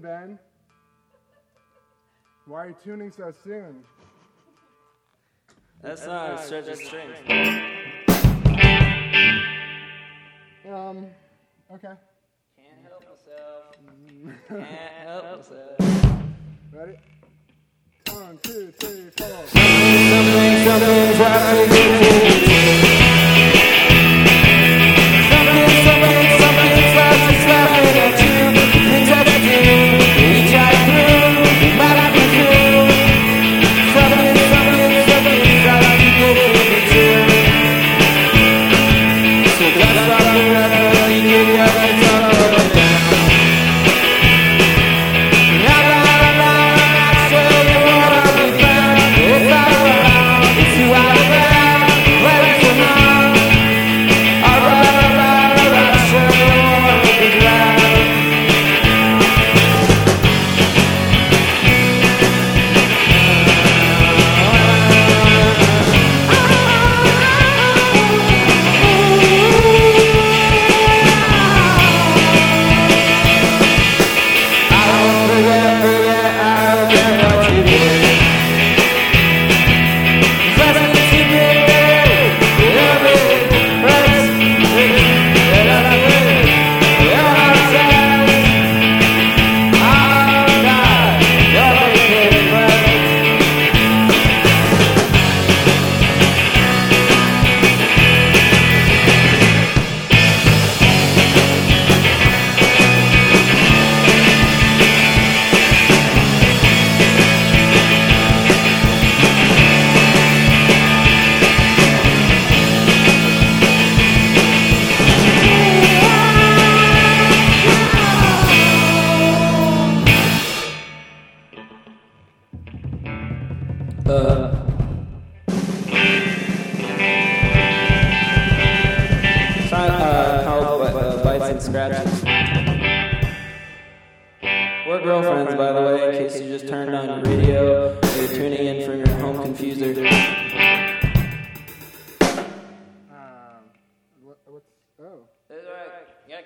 Ben? Why are you tuning so soon? That's not a stretch of strings. Um, okay. Can't help myself. Can't help myself. Ready? One, two, three, four. Something, something's happening.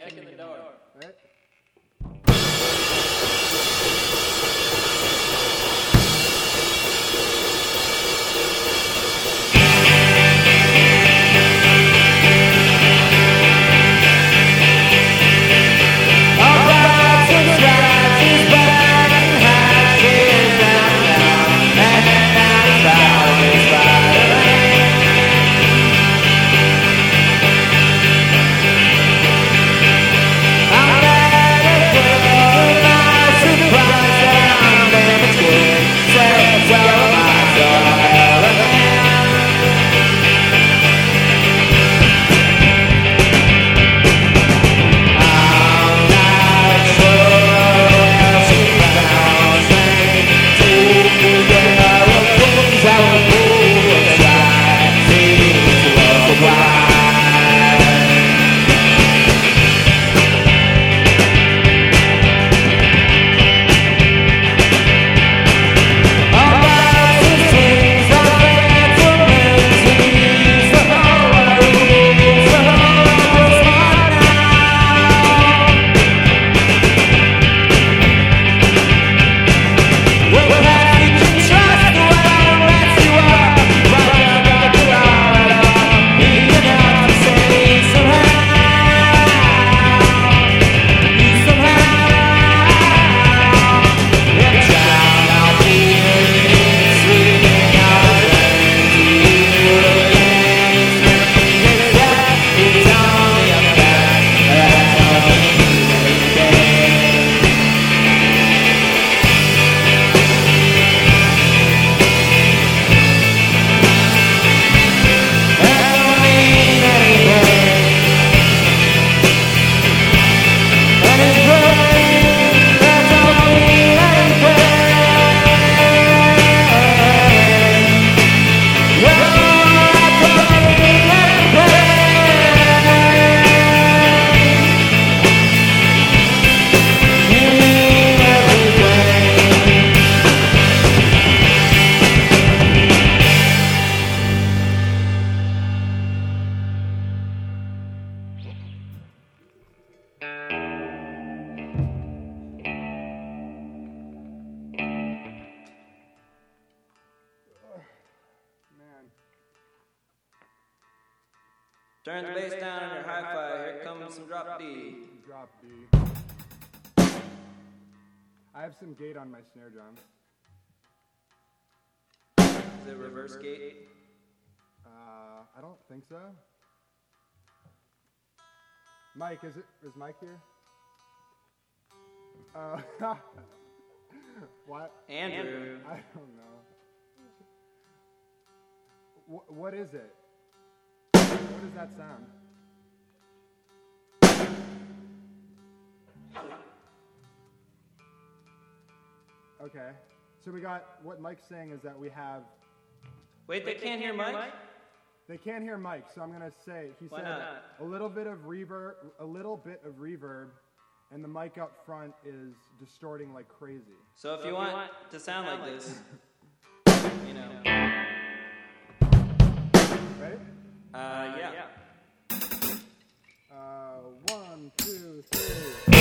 The door. Right? Turn the bass down on your hi-fi. Here comes some drop D. Drop D. I have some gate on my snare drum. Is it reverse gate? Uh, I don't think so. Mike, is it? Is Mike here? Uh, what? Andrew. I don't know. Wh- what is it? What does that sound? Okay. So we got what Mike's saying is that we have Wait, they can't hear Mike? they can't hear Mike, so I'm gonna say he Why said not? a little bit of reverb, a little bit of reverb, and the mic up front is distorting like crazy. So if you want to sound like this, you know. Ready? Uh, yeah. Uh, one, two, three.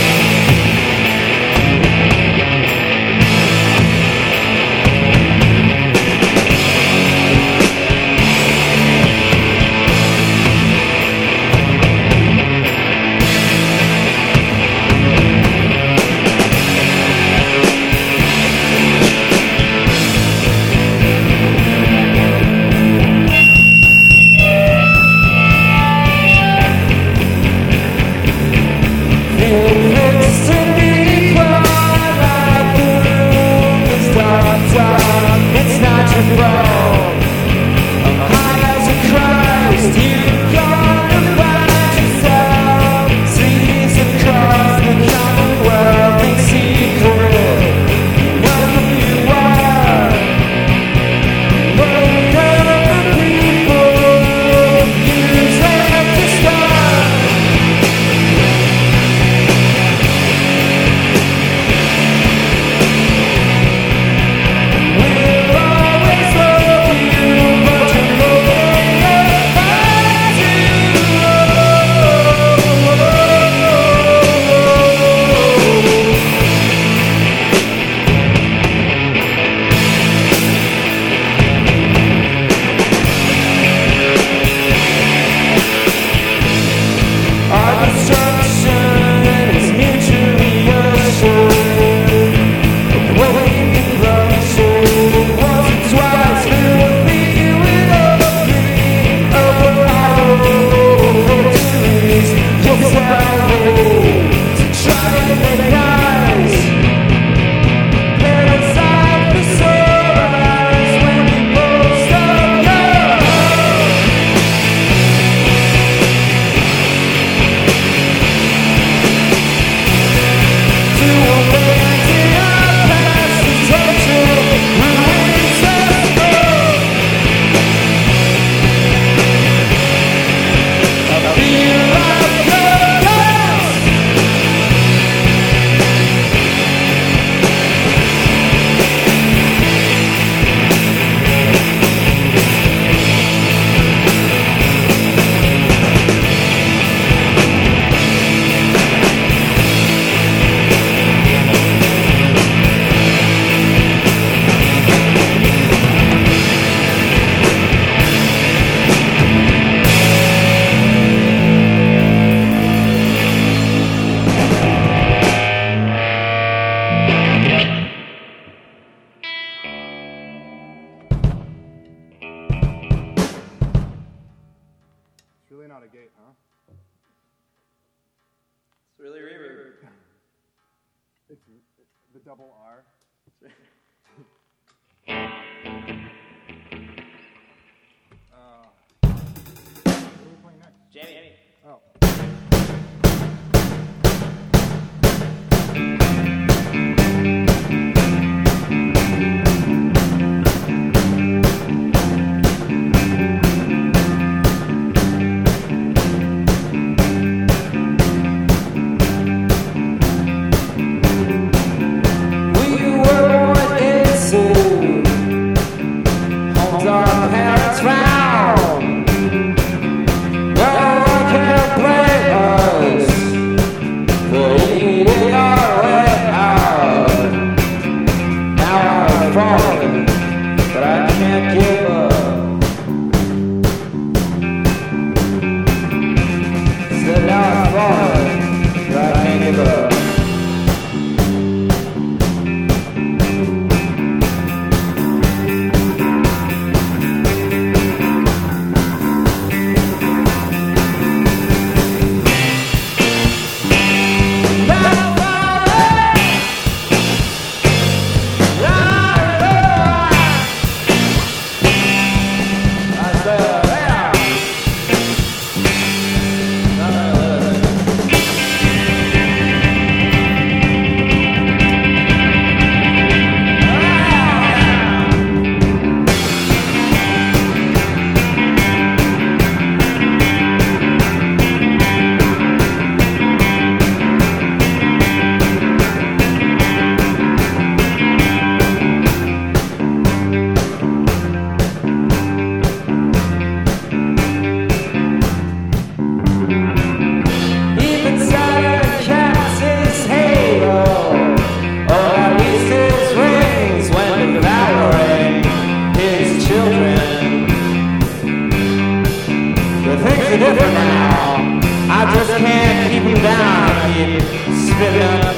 but things are different now. I just can't keep them down. I keep spitting up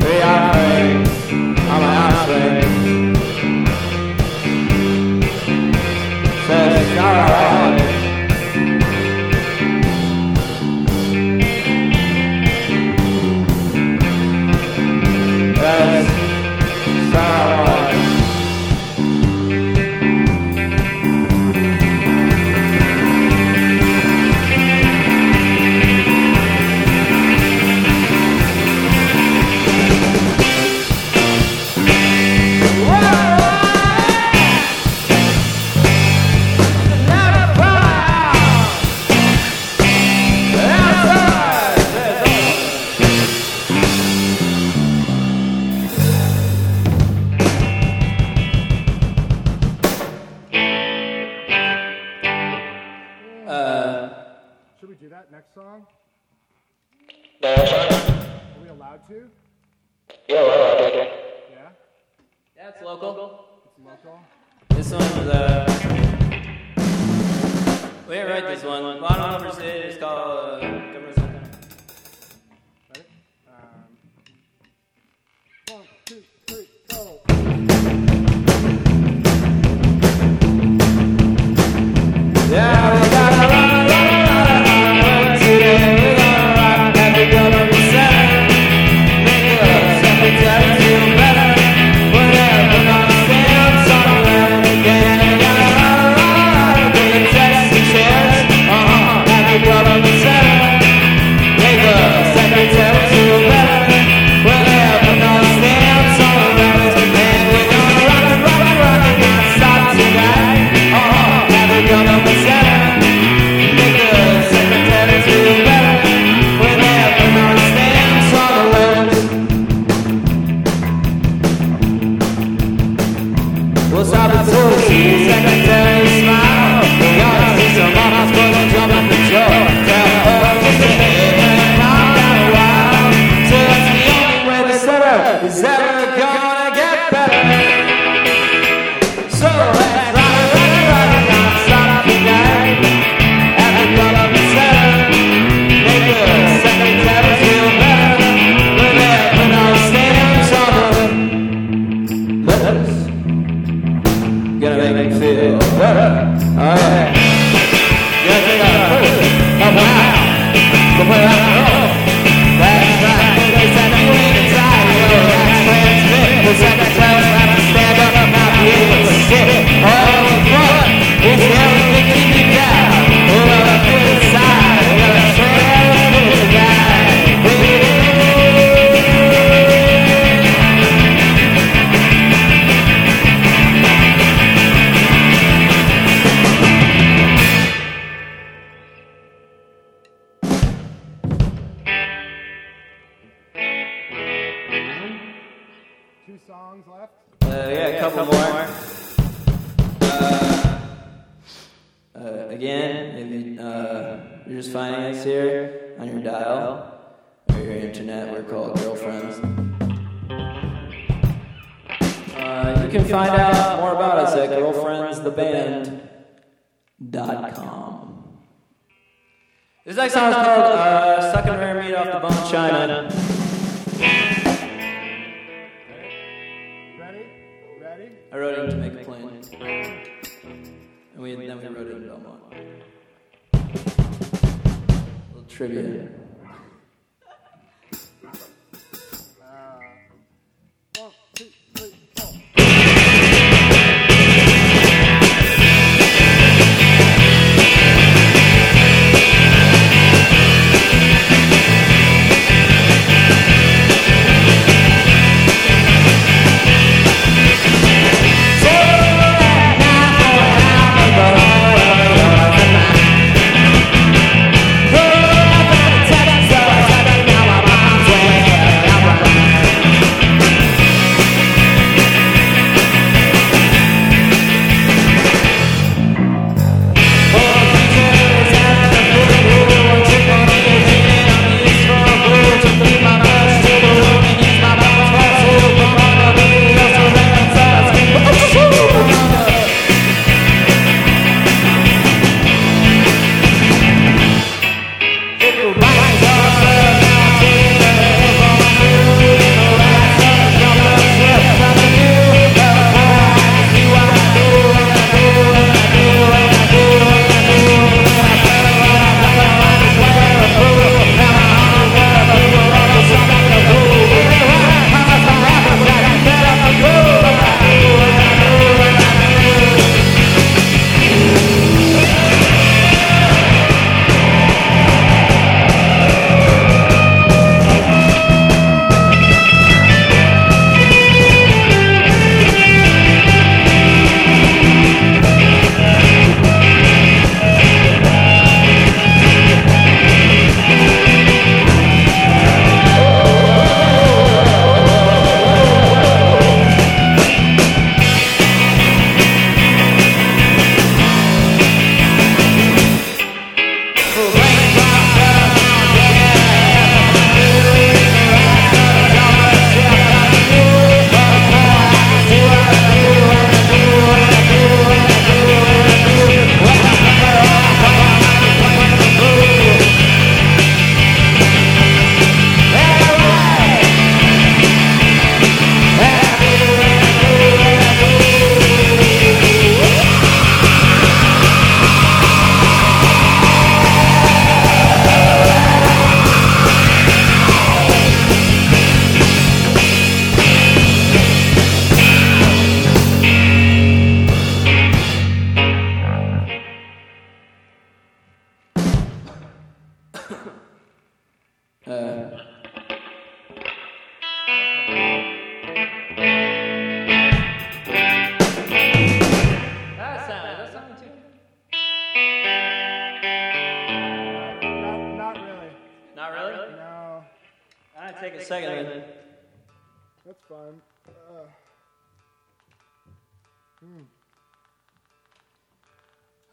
the outbreak on my outbreak. Says, alright. too? Yeah, yeah, yeah. Yeah, it's local. It's local. This one was, uh, We're right, this one. Bottom number is called. Uh, songs left? Uh, yeah, a couple, yeah, more. Uh, uh, again, if uh, you're just finding us here on your dial or your internet, we're called girlfriends. Uh, you can find out more about us at girlfriendstheband.com. This next song is called uh, and Rare Meat Off the Bone China. I wrote it to make a plan. And we, then we wrote it in Belmont. A little trivia.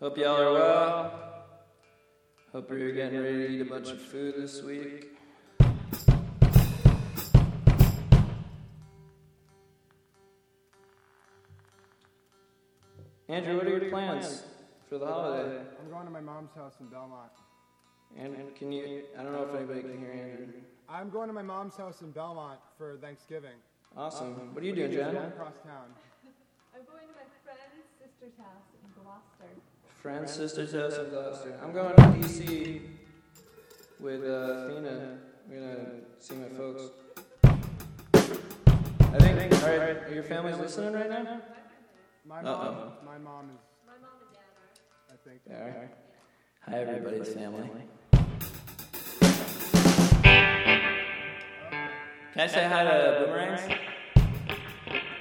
Hope y'all are well. Hope you're getting ready to eat a bunch of food this week. Andrew, what are your plans for the holiday? I'm going to my mom's house in Belmont. And can you? I don't know if anybody can hear Andrew. I'm going to my mom's house in Belmont for Thanksgiving. Awesome. What are you doing, Jen? I'm going Across town. I'm going to my friend's sister's house in Gloucester. Friend's sister's house in Gloucester. I'm going to DC with uh, Athena. We're gonna see my folks. I think. All right, are your families listening right now? My mom, Uh-oh. my mom is, My mom and dad are. I think. Yeah. all right. Hi, everybody's family. Can I say hi to Boomerangs?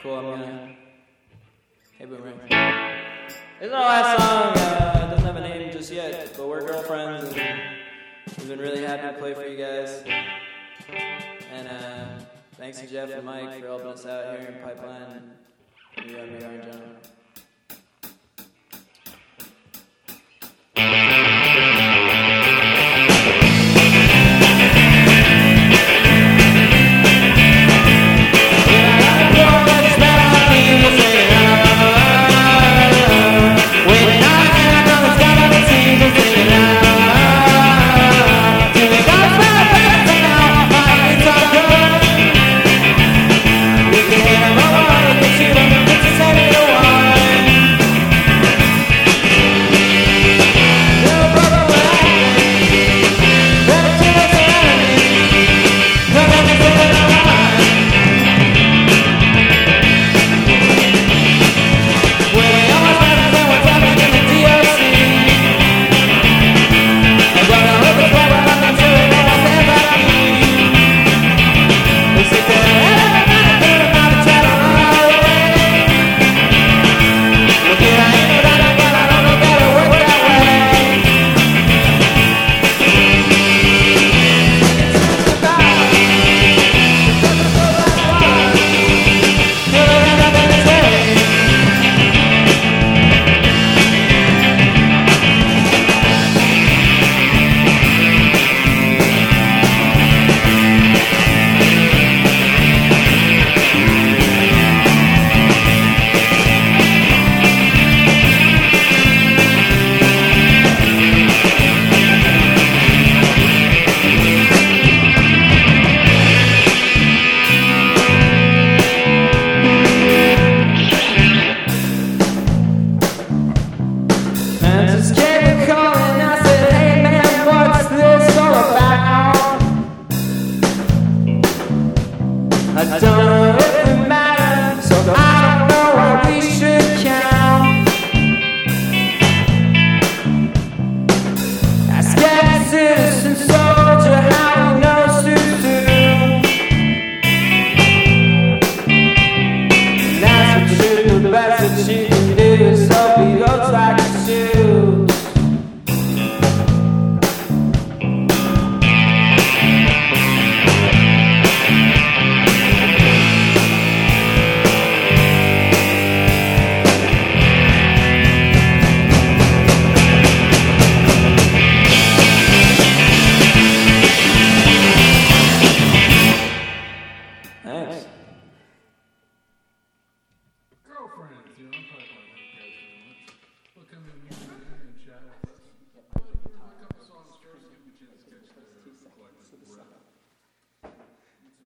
Cool. I'm gonna. Hey, Boomerangs. Is our last song. Uh, it doesn't have a name just yet, but we're girlfriends, and we've been really happy to play for you guys. And uh, thanks to Jeff and Mike for helping us out here in Pipeline and you me in